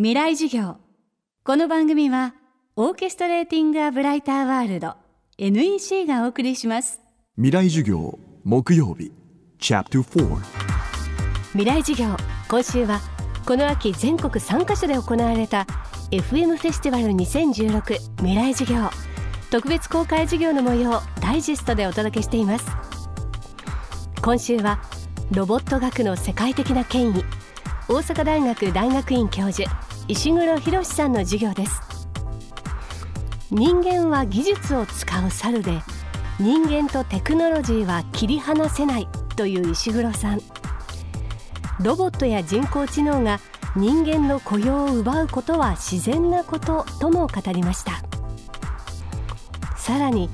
未来授業。この番組はオーケストレーティング・ア・ブライター・ワールド NEC がお送りします。未来授業木曜日チャプター未来授業今週はこの秋全国3カ所で行われた FM フェスティバル2016未来授業。特別公開授業の模様ダイジェストでお届けしています。今週はロボット学の世界的な権威大阪大学大学院教授石黒博さんの授業です。人間は技術を使う猿で人間とテクノロジーは切り離せないという石黒さん。ロボットや人工知能が人間の雇用を奪うことは自然なこととも語りました。さらに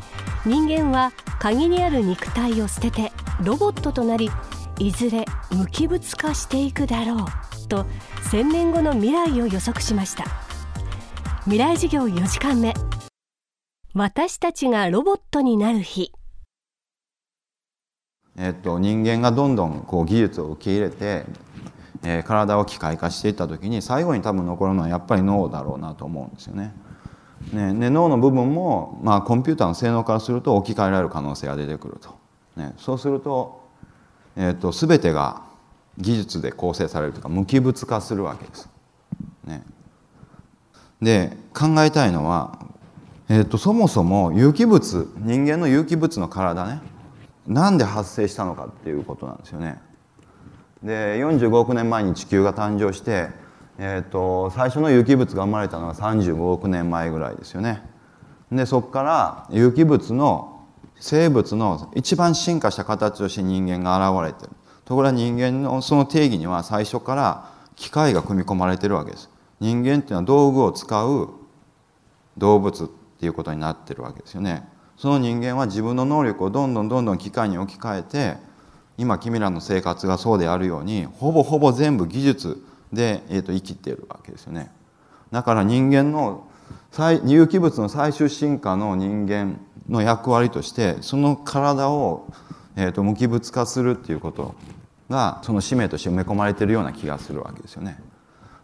人間は限りある肉体を捨ててロボットとなりいずれ無機物化していくだろうと1000年後の未来を予測しました未来授業4時間目私たちがロボットになる日えっと、人間がどんどんこう技術を受け入れて、えー、体を機械化していった時に最後に多分残るのはやっぱり脳だろうなと思うんですよね。ねで脳の部分も、まあ、コンピューターの性能からすると置き換えられる可能性が出てくると。ね、そうすると,、えーと、全てが技術で構成されるというか無機物化するわけです。ね、で考えたいのは、えーとそもそも有機物人間の有機物の体ねなんで発生したのかっていうことなんですよね。で45億年前に地球が誕生して、えーと、最初の有機物が生まれたのは35億年前ぐらいですよね。でそこから有機物の生物の一番進化した形として人間が現れてるところが人間のその定義には最初から機械が組み込まれてるわけです人間っていうのは道具を使う動物っていうことになってるわけですよねその人間は自分の能力をどんどんどんどん機械に置き換えて今君らの生活がそうであるようにほぼほぼ全部技術で、えー、と生きているわけですよね。だから人間の有機物の最終進化の人間の役割としてその体を、えー、と無機物化するっていうことがその使命として埋め込まれているような気がするわけですよね。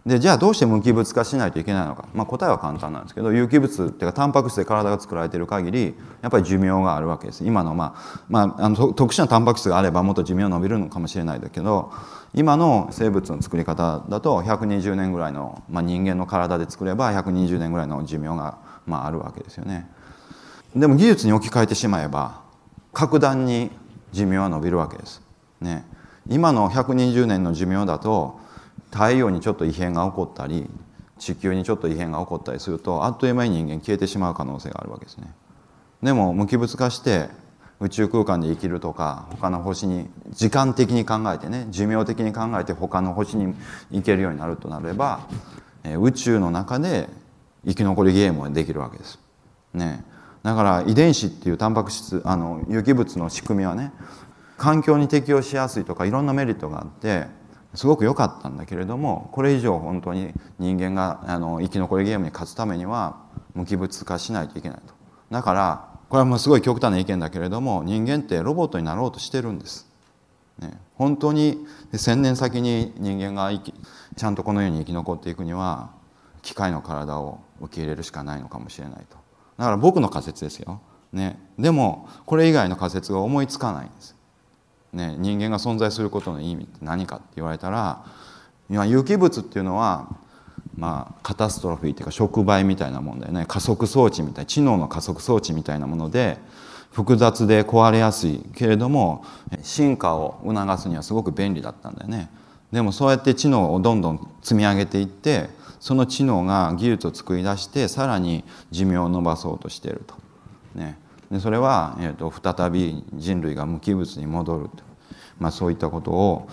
でじゃあどうして無機物化しないといけないのか、まあ、答えは簡単なんですけど有機物っていうかタンパク質で体が作られている限りやっぱり寿命があるわけです今の,、まあまあ、あの特殊なタンパク質があればもっと寿命伸びるのかもしれないだけど今の生物の作り方だと120年ぐらいの、まあ、人間の体で作れば120年ぐらいの寿命が、まあ、あるわけですよね。でも技術に置き換えてしまえば格段に寿命は伸びるわけです。ね、今の120年の寿命だと太陽にちょっと異変が起こったり地球にちょっと異変が起こったりするとあっという間に人間消えてしまう可能性があるわけですね。でも無機物化して宇宙空間で生きるとか他の星に時間的に考えてね寿命的に考えて他の星に行けるようになるとなれば、え宇宙の中で生き残りゲームができるわけです。ね、だから遺伝子っていうタンパク質あの有機物の仕組みはね環境に適応しやすいとかいろんなメリットがあってすごく良かったんだけれどもこれ以上本当に人間があの生き残りゲームに勝つためには無機物化しないといけないと。だからこれはもうすごい極端な意見だけれども人間ってロボットになろうとしてるんです、ね、本当に千年先に人間が生きちゃんとこの世に生き残っていくには機械の体を受け入れるしかないのかもしれないと。だから僕の仮説ですよ、ね、でもこれ以外の仮説が思いつかないんです。ね、人間が存在することの意味って何かって言われたら今有機物っていうのはまあカタストロフィーっていうか触媒みたいなもんだよね。加速装置みたい知能の加速装置みたいなもので複雑で壊れやすいけれども進化を促すにはすごく便利だったんだよね。でもそうやって知能をどんどん積み上げていってその知能が技術を作り出してさらに寿命を延ばそうとしていると。ね、でそれは、えーと、再び人類が無機物に戻ると、まあ、そういったことを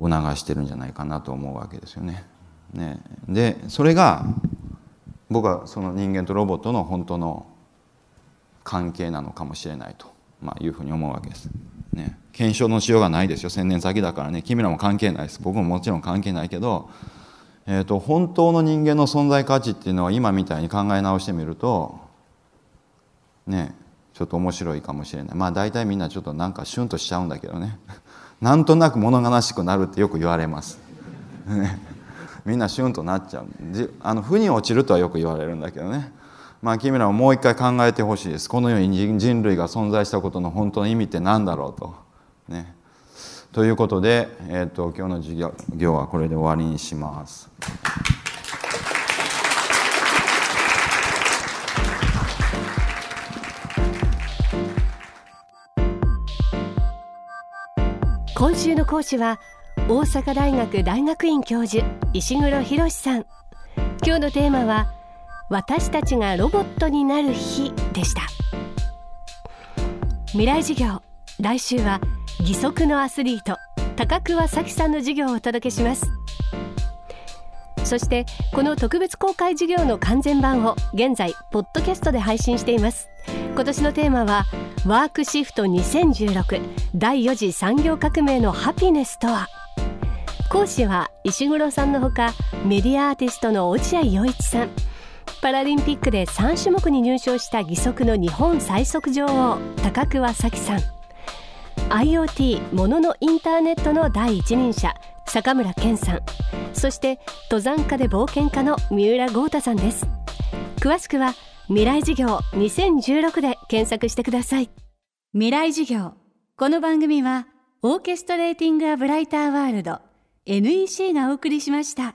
促してるんじゃないかなと思うわけですよね。ねでそれが僕はその人間とロボットの本当の関係なのかもしれないと、まあ、いうふうに思うわけです。ね、検証のしようがないですよ。千年先だからね。君らも関係ないです。僕ももちろん関係ないけど、えーと本当の人間の存在価値っていうのは今みたいに考え直してみるとねちょっと面白いかもしれない。まあ大体みんなちょっとなんかシュンとしちゃうんだけどね。なんとなく物悲しくなるってよく言われます。みんなシュンとなっちゃう。じあの負に落ちるとはよく言われるんだけどね。まあ君らももう一回考えてほしいです。この世に人類が存在したことの本当の意味って何だろうと。ね。ということで、えーと、今日の授業はこれで終わりにします。今週の講師は大阪大学大学院教授石黒博さん。今日のテーマは私たちがロボットになる日でした。未来授業来週は義足のアスリート高桑早紀さんの授業をお届けします。そしてこの特別公開授業の完全版を現在ポッドキャストで配信しています。今年のテーマはワークシフト2016第4次産業革命のハピネスとは。講師は石黒さんのほかメディアアーティストの落合陽一さん。パラリンピックで3種目に入賞した義足の日本最速女王高桑早紀さん。IoT もののインターネットの第一人者坂村健さん。そして登山家で冒険家の三浦豪太さんです。詳しくは未来事業2016で検索してください。未来事業。この番組はオーケストレーティングアブライターワールド NEC がお送りしました。